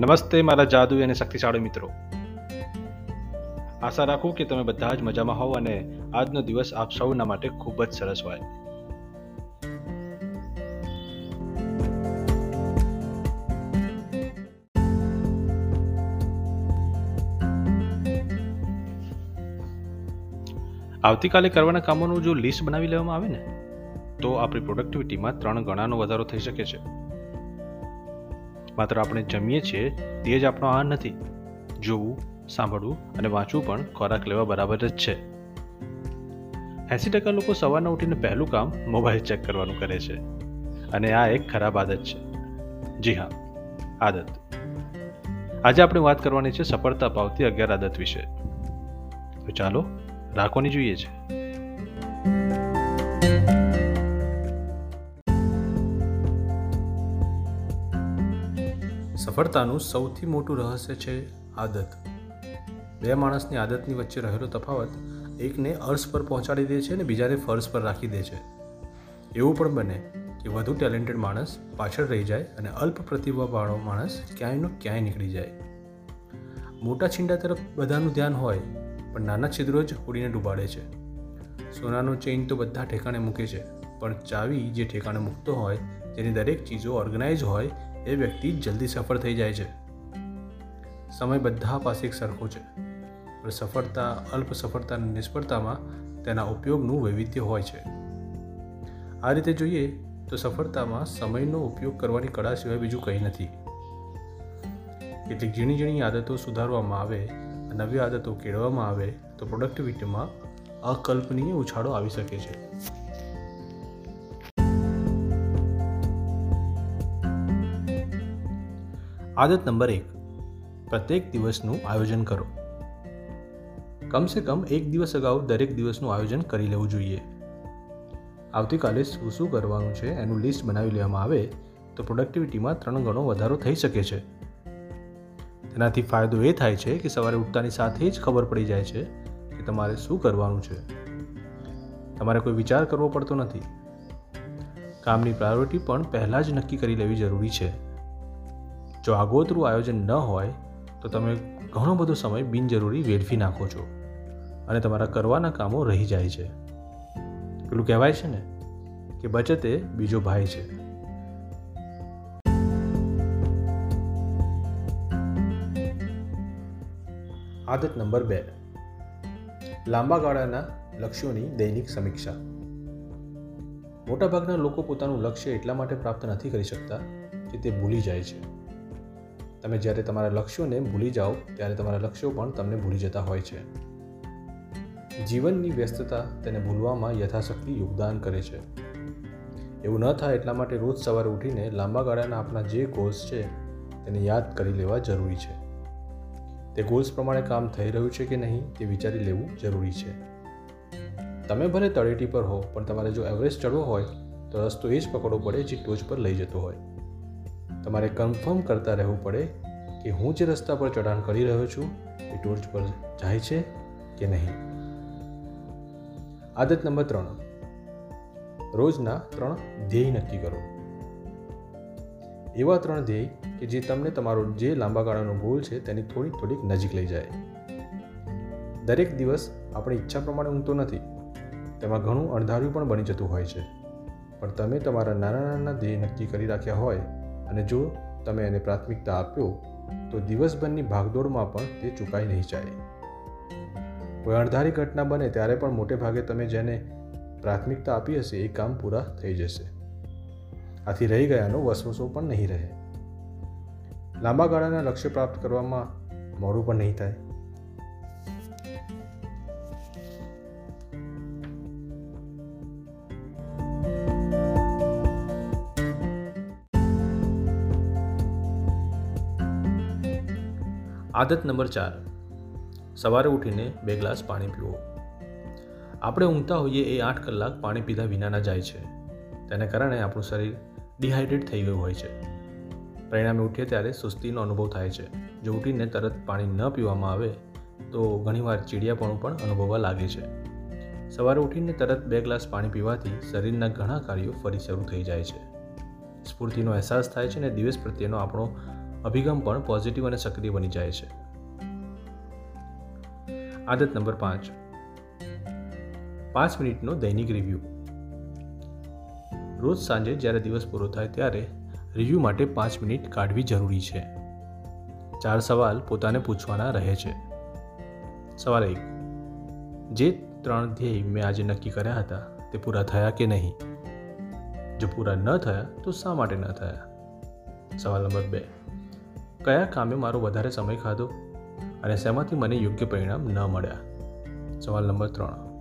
નમસ્તે મારા જાદુ અને શક્તિશાળી મિત્રો. આશા રાખું કે તમે બધા જ મજામાં હોવ અને આજનો દિવસ આપ સૌના માટે ખૂબ જ સરસ હોય. આવતીકાલે કરવાના કામોનું જો લિસ્ટ બનાવી લેવામાં આવે ને, તો આપણી પ્રોડક્ટિવિટીમાં ત્રણ ગણાનો વધારો થઈ શકે છે. માત્ર આપણે જમીએ છીએ તે જ આપણો આહાર નથી. જોવું, સાંભળવું અને વાંચવું પણ ખોરાક લેવા બરાબર જ છે. એંસી ટકા લોકો સવારના ઉઠીને પહેલું કામ મોબાઈલ ચેક કરવાનું કરે છે. અને આ એક ખરાબ આદત છે. જી હા, આદત. આજે આપણે વાત કરવાની છે સફળતા પાવતી અગિયાર આદત વિશે. તો ચાલો, રાખવાની જોઈએ છે. સફળતાનું સૌથી મોટું રહસ્ય છે આદત. બે માણસની આદતની વચ્ચે રહેલો તફાવત એકને અર્શ પર પહોંચાડી દે છે અને બીજાને ફર્શ પર રાખી દે છે. એવું પણ બને કે વધુ ટેલેન્ટેડ માણસ પાછળ રહી જાય અને અલ્પ પ્રતિભાવાળો માણસ ક્યાંયનો ક્યાંય નીકળી જાય. મોટા છીંડા તરફ બધાનું ધ્યાન હોય, પણ નાના છિદ્રો જ હોડીને ડૂબાડે છે. સોનાનો ચેઇન તો બધા ઠેકાણે મૂકે છે, પણ ચાવી જે ઠેકાણે મૂકતો હોય જેની દરેક ચીજો ઓર્ગેનાઇઝ હોય એ વ્યક્તિ જલ્દી સફળ થઈ જાય છે. સમય બધા પાસે એક સરખો છે. પણ સફળતા, અલ્પ સફળતા અને નિષ્ફળતામાં તેના ઉપયોગનું વૈવિધ્ય હોય છે. આ રીતે જોઈએ તો સફળતામાં સમયનો ઉપયોગ કરવાની કળા સિવાય બીજું કંઈ નથી. કેટલીક ઝીણી ઝીણી આદતો સુધારવામાં આવે, નવી આદતો કેળવવામાં આવે તો પ્રોડક્ટિવિટીમાં અકલ્પનીય ઉછાળો આવી શકે છે. આદત નંબર એક. પ્રત્યેક દિવસનું આયોજન કરો. કમસે કમ એક દિવસ અગાઉ દરેક દિવસનું આયોજન કરી લેવું જોઈએ. આવતીકાલે શું શું કરવાનું છે એનું લિસ્ટ બનાવી લેવામાં આવે તો પ્રોડક્ટિવિટીમાં ત્રણ ગણો વધારો થઈ શકે છે. તેનાથી ફાયદો એ થાય છે કે સવારે ઉઠતાની સાથે જ ખબર પડી જાય છે કે તમારે શું કરવાનું છે. તમારે કોઈ વિચાર કરવો પડતો નથી. કામની પ્રાયોરિટી પણ પહેલાં જ નક્કી કરી લેવી જરૂરી છે. જો આગોતરું આયોજન ન હોય, તો તમે ઘણો બધો સમય બિનજરૂરી વેડફી નાખો છો અને તમારા કરવાના કામો રહી જાય છે. પેલું કહેવાય છે ને કે બચત એ બીજો ભાઈ છે. આદત નંબર બે. લાંબા ગાળાના લક્ષ્યોની દૈનિક સમીક્ષા. મોટાભાગના લોકો પોતાનું લક્ષ્ય એટલા માટે પ્રાપ્ત નથી કરી શકતા કે તે ભૂલી જાય છે. તમે જ્યારે તમારા લક્ષ્યોને ભૂલી જાઓ, ત્યારે તમારા લક્ષ્યો પણ તમને ભૂલી જતા હોય છે. જીવનની વ્યસ્તતા તેને ભૂલવામાં યથાશક્તિ યોગદાન કરે છે. એવું ન થાય એટલા માટે રોજ સવારે ઉઠીને લાંબા ગાળાના આપણા જે ગોલ્સ છે, તેને યાદ કરી લેવા જરૂરી છે. તે ગોલ્સ પ્રમાણે કામ થઈ રહ્યું છે કે નહીં, તે વિચારી લેવું જરૂરી છે. તમે ભલે તળેટી પર હો, પણ તમારે જો એવરેસ્ટ ચડવો હોય, તો રસ્તો એ જ પકડવો પડે જે ટોચ પર લઈ જતો હોય. તમારે કન્ફર્મ કરતા રહેવું પડે કે હું જે રસ્તા પર ચઢાણ કરી રહ્યો છું, એ ટોર્ચ પર જાય છે કે નહીં. આદત નંબર ત્રણ. રોજના ત્રણ ધ્યેય નક્કી કરો. એવા ત્રણ ધ્યેય કે જે તમને તમારો જે લાંબા ગાળાનો ગોલ છે તેની થોડીક થોડીક નજીક લઈ જાય. દરેક દિવસ આપણી ઈચ્છા પ્રમાણે ઊંઘતો નથી. તેમાં ઘણું અણધાર્યું પણ બની જતું હોય છે. પણ તમે તમારા નાના નાના ધ્યેય નક્કી કરી રાખ્યા હોય અને જો તમે એને પ્રાથમિકતા આપ્યો, તો દિવસભરની ભાગદોડમાં પણ તે ચૂકાઈ નહીં જાય. કોઈ અણધારી ઘટના બને ત્યારે પણ મોટે ભાગે તમે જેને પ્રાથમિકતા આપી હશે, એ કામ પૂરા થઈ જશે. આથી રહી ગયાનો વસવસો પણ નહીં રહે. લાંબા ગાળાના લક્ષ્ય પ્રાપ્ત કરવામાં મોડું પણ નહીં થાય. આદત નંબર ચાર. સવારે ઉઠીને બે ગ્લાસ પાણી પીવો. આપણે ઊંઘતા હોઈએ એ આઠ કલાક પાણી પીધા વિનાના જાય છે. તેને કારણે આપણું શરીર ડિહાઇડ્રેટ થઈ ગયું હોય છે. પરિણામે ઉઠીએ ત્યારે સુસ્તીનો અનુભવ થાય છે. જો ઉઠીને તરત પાણી ન પીવામાં આવે, તો ઘણીવાર ચીડિયાપણું પણ અનુભવવા લાગે છે. સવારે ઉઠીને તરત બે ગ્લાસ પાણી પીવાથી શરીરના ઘણા કાર્યો ફરી શરૂ થઈ જાય છે. સ્ફૂર્તિનો અહેસાસ થાય છે અને દિવસ પ્રત્યેનો આપણો અભિગમ પણ પોઝિટિવ અને સક્રિય બની જાય છે. આદત નંબર પાંચ. પાંચ મિનિટનો દૈનિક રિવ્યૂ રોજ સાંજે જ્યારે દિવસ પૂરો થાય ત્યારે રિવ્યૂ માટે પાંચ મિનિટ કાઢવી જરૂરી છે. ચાર સવાલ પોતાને પૂછવાના રહે છે. સવાલ એક. જે ત્રણ ધ્યેય મેં આજે નક્કી કર્યા હતા, તે પૂરા થયા કે નહીં? જો પૂરા ન થયા, તો શા માટે ન થયા? સવાલ નંબર બે. કયા કામે મારો વધારે સમય ખાધો? અને શેમાંથી મને યોગ્ય પરિણામ ન મળ્યા? સવાલ નંબર ત્રણ.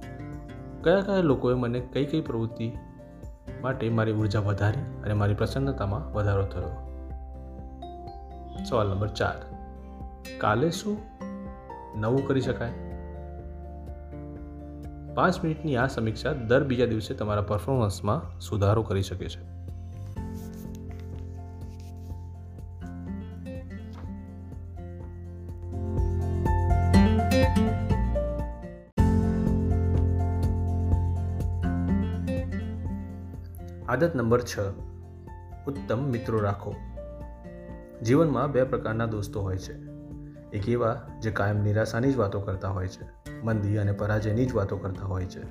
કયા કયા લોકોએ મને કઈ કઈ પ્રવૃત્તિ માટે મારી ઊર્જા વધારી અને મારી પ્રસન્નતામાં વધારો થયો? સવાલ નંબર ચાર. કાલે શું નવું કરી શકાય? પાંચ મિનિટની આ સમીક્ષા દર બીજા દિવસે તમારા પરફોર્મન્સમાં સુધારો કરી શકે છે. આદત નંબર છ. ઉત્તમ મિત્રો રાખો. જીવનમાં બે પ્રકારના દોસ્તો હોય છે. એક એવા જે કાયમ નિરાશાની જ વાતો કરતા હોય છે, મંદી અને પરાજયની જ વાતો કરતા હોય છે.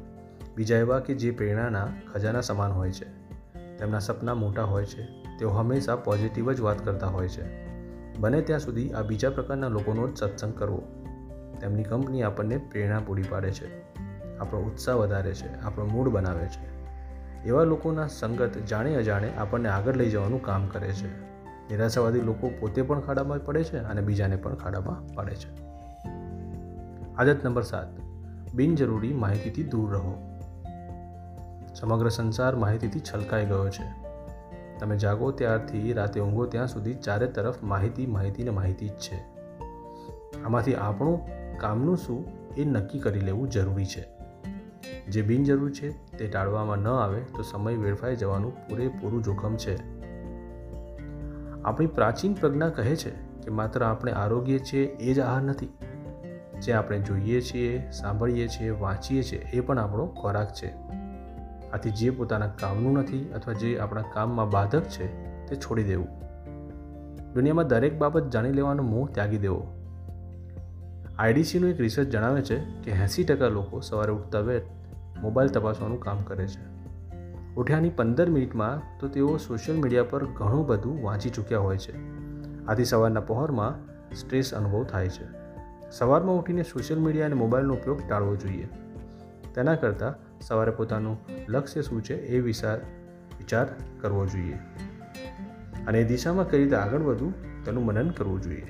બીજા એવા કે જે પ્રેરણાના ખજાના સમાન હોય છે. તેમના સપના મોટા હોય છે, તેઓ હંમેશા પોઝિટિવ જ વાત કરતા હોય છે. બને ત્યાં સુધી આ બીજા પ્રકારના લોકોનો જ સત્સંગ કરવો. તેમની કંપની આપણને પ્રેરણા પૂરી પાડે છે. આપણો ઉત્સાહ વધારે છે, આપણો મૂડ બનાવે છે. એવા લોકોના સંગત જાણે અજાણે આપણને આગળ લઈ જવાનું કામ કરે છે. નિરાશાવાદી લોકો પોતે પણ ખાડામાં પડે છે અને બીજાને પણ ખાડામાં પાડે છે. આદત નંબર સાત. બિનજરૂરી માહિતીથી દૂર રહો. સમગ્ર સંસાર માહિતીથી છલકાઈ ગયો છે. તમે જાગો ત્યારથી રાતે ઊંઘો ત્યાં સુધી ચારે તરફ માહિતી માહિતી ને માહિતી જ છે. આમાંથી આપણું કામનું શું એ નક્કી કરી લેવું જરૂરી છે. જે બિનજરૂરી છે તે ટાળવામાં ન આવે તો સમય વેડફાઈ જવાનું પૂરેપૂરું જોખમ છે. આપણી પ્રાચીન પ્રજ્ઞા કહે છે કે માત્ર આપણે આરોગ્ય છીએ એ જ આહાર નથી. જે આપણે જોઈએ છીએ, સાંભળીએ છીએ, વાંચીએ છીએ એ પણ આપણો ખોરાક છે. આથી જે પોતાના કામનું નથી અથવા જે આપણા કામમાં બાધક છે તે છોડી દેવું. દુનિયામાં દરેક બાબત જાણી લેવાનો મોહ ત્યાગી દેવો. આઈડીસીનું એક રિસર્ચ જણાવે છે કે એંસી ટકા લોકો સવારે ઉઠતા વેત મોબાઈલ તપાસવાનું કામ કરે છે. ઉઠ્યાની પંદર મિનિટમાં તો તેઓ સોશિયલ મીડિયા પર ઘણું બધું વાંચી ચૂક્યા હોય છે. આથી સવારના પહોરમાં સ્ટ્રેસ અનુભવ થાય છે. સવારમાં ઉઠીને સોશિયલ મીડિયા અને મોબાઈલનો ઉપયોગ ટાળવો જોઈએ. તેના કરતાં સવારે પોતાનું લક્ષ્ય શું છે એ વિચાર વિચાર કરવો જોઈએ. અને એ દિશામાં કઈ રીતે આગળ વધવું તેનું મનન કરવું જોઈએ.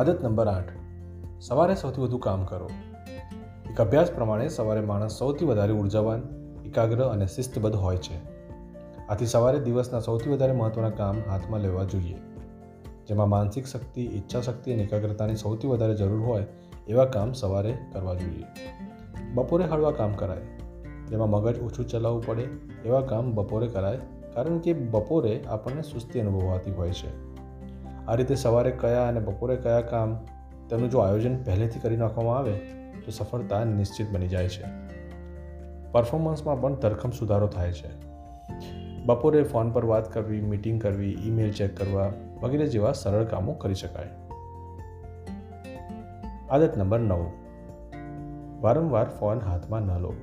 આદત નંબર આઠ. સવારે સૌથી વધુ કામ કરો. એક અભ્યાસ પ્રમાણે સવારે માણસ સૌથી વધારે ઉર્જાવાન, એકાગ્ર અને શિસ્તબદ્ધ હોય છે. આથી સવારે દિવસના સૌથી વધારે મહત્ત્વના કામ હાથમાં લેવા જોઈએ. જેમાં માનસિક શક્તિ, ઈચ્છા શક્તિ અને એકાગ્રતાની સૌથી વધારે જરૂર હોય એવા કામ સવારે કરવા જોઈએ. બપોરે હળવા કામ કરાય. જેમાં મગજ ઓછું ચલાવવું પડે એવા કામ બપોરે કરાય, કારણ કે બપોરે આપણને સુસ્તી અનુભવાતી હોય છે. આ રીતે સવારે કયા અને બપોરે કયા કામ તેનું જો આયોજન પહેલેથી કરી નાખવામાં આવે, તો સફળતા નિશ્ચિત બની જાય છે. પરફોર્મન્સમાં પણ ધરખમ સુધારો થાય છે. બપોરે ફોન પર વાત કરવી મીટિંગ કરવી ઈમેલ ચેક કરવા વગેરે જેવા સરળ કામો કરી શકાય. આદત નંબર નવ. વારંવાર ફોન હાથમાં ન લો.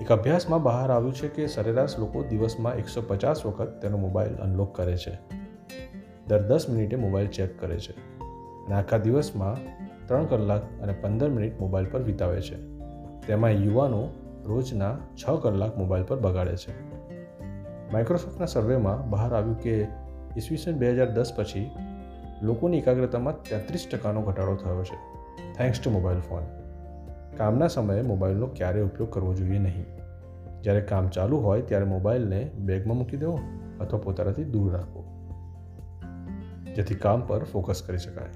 એક અભ્યાસમાં બહાર આવ્યું છે કે સરેરાશ લોકો દિવસમાં એકસો પચાસ વખત તેનો મોબાઈલ અનલોક કરે છે. દર દસ મિનિટે મોબાઈલ ચેક કરે છે. અને આખા દિવસમાં ત્રણ કલાક અને પંદર મિનિટ મોબાઈલ પર વિતાવે છે. તેમાં યુવાનો રોજના છ કલાક મોબાઈલ પર બગાડે છે. માઇક્રોસોફ્ટના સર્વેમાં બહાર આવ્યું કે ઈસવીસન બે હજાર દસ પછી લોકોની એકાગ્રતામાં તેત્રીસ ટકાનો ઘટાડો થયો છે. થેન્ક્સ ટુ મોબાઈલ ફોન કામના સમયે મોબાઈલનો ક્યારેય ઉપયોગ કરવો જોઈએ નહીં. જ્યારે કામ ચાલુ હોય ત્યારે મોબાઈલને બેગમાં મૂકી દેવો અથવા પોતાનાથી દૂર રાખવો. જેથી કામ પર ફોકસ કરી શકાય.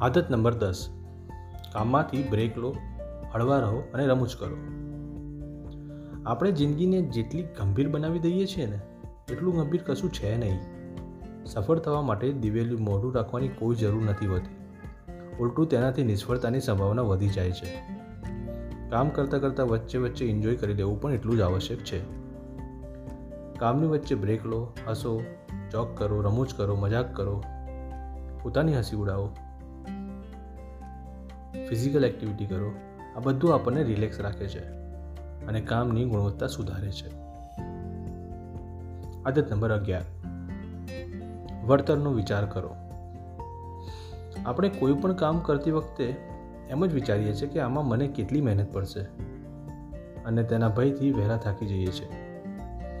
આદત નંબર દસ. કામમાંથી બ્રેક લો, હળવા રહો અને રમૂજ કરો. આપણે જિંદગીને જેટલી ગંભીર બનાવી દઈએ છીએ ને, એટલું ગંભીર કશું છે નહીં. સફળ થવા માટે દિવેલું મોઢું રાખવાની કોઈ જરૂર નથી હોતી. ઉલટું તેનાથી નિષ્ફળતાની સંભાવના વધી જાય છે. કામ કરતાં કરતાં વચ્ચે વચ્ચે એન્જોય કરી લેવું પણ એટલું જ આવશ્યક છે. કામની વચ્ચે બ્રેક લો, હસો જોક કરો, રમૂજ કરો, મજાક કરો, પોતાની હસી ઉડાવો ફિઝિકલ એક્ટિવિટી કરો, આ બધું આપણને રિલેક્સ રાખે છે અને કામની ગુણવત્તા સુધારે છે. આદત નંબર અગિયાર. વળતરનો વિચાર કરો. આપણે કોઈ પણ કામ કરતી વખતે એમ જ વિચારીએ છીએ કે આમાં મને કેટલી મહેનત પડશે અને તેના ભયથી વહેલા થાકી જઈએ છીએ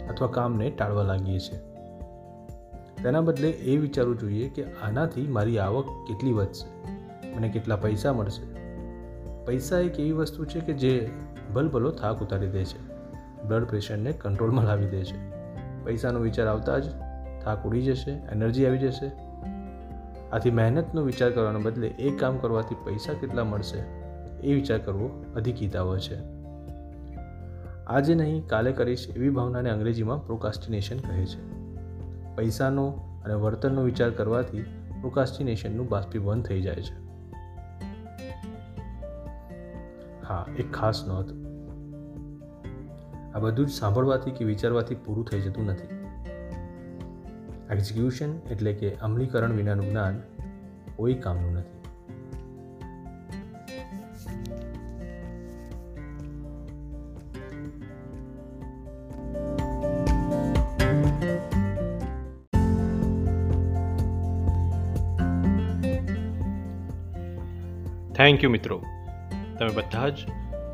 અથવા કામને ટાળવા લાગીએ છીએ. તેના બદલે એ વિચારવું જોઈએ કે આનાથી મારી આવક કેટલી વધશે, મને કેટલા પૈસા મળશે. પૈસા એક એવી વસ્તુ છે કે જે ભલભલો થાક ઉતારી દે છે, બ્લડ પ્રેશરને કંટ્રોલમાં લાવી દે છે. પૈસાનો વિચાર આવતા જ થાક ઉડી જશે, એનર્જી આવી જશે આથી મહેનતનો વિચાર કરવાને બદલે એ કામ કરવાથી પૈસા કેટલા મળશે એ વિચાર કરવો અધિક હિતાવહ છે. આજે નહીં, કાલે કરીશ એવી ભાવનાને અંગ્રેજીમાં પ્રોકાસ્ટિનેશન કહે છે. પૈસાનો અને વર્તનનો વિચાર કરવાથી પ્રોકાસ્ટિનેશનનું બાષ્પીભવન થઈ જાય છે. હા, એક ખાસ નોંધ. આ બધું જ સાંભળવાથી કે વિચારવાથી પૂરું થઈ જતું નથી. એક્ઝિક્યુશન એટલે કે અમલીકરણ વિનાનું જ્ઞાન કોઈ કામનું નથી. થેન્ક યુ મિત્રો. તમે બધા જ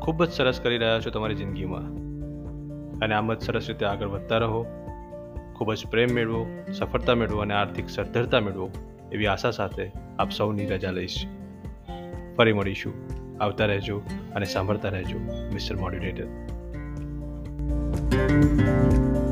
ખૂબ જ સરસ કરી રહ્યા છો તમારી જિંદગીમાં. અને આમ જ સરસ રીતે આગળ વધતા રહો. ખૂબ જ પ્રેમ મેળવો, સફળતા મેળવો અને આર્થિક સદ્ધરતા મેળવો એવી આશા સાથે આપ સૌની રજા લઈશ. ફરી મળીશું. આવતા રહેજો અને સાંભળતા રહેજો, મિસ્ટર મોડ્યુલેટર. thank you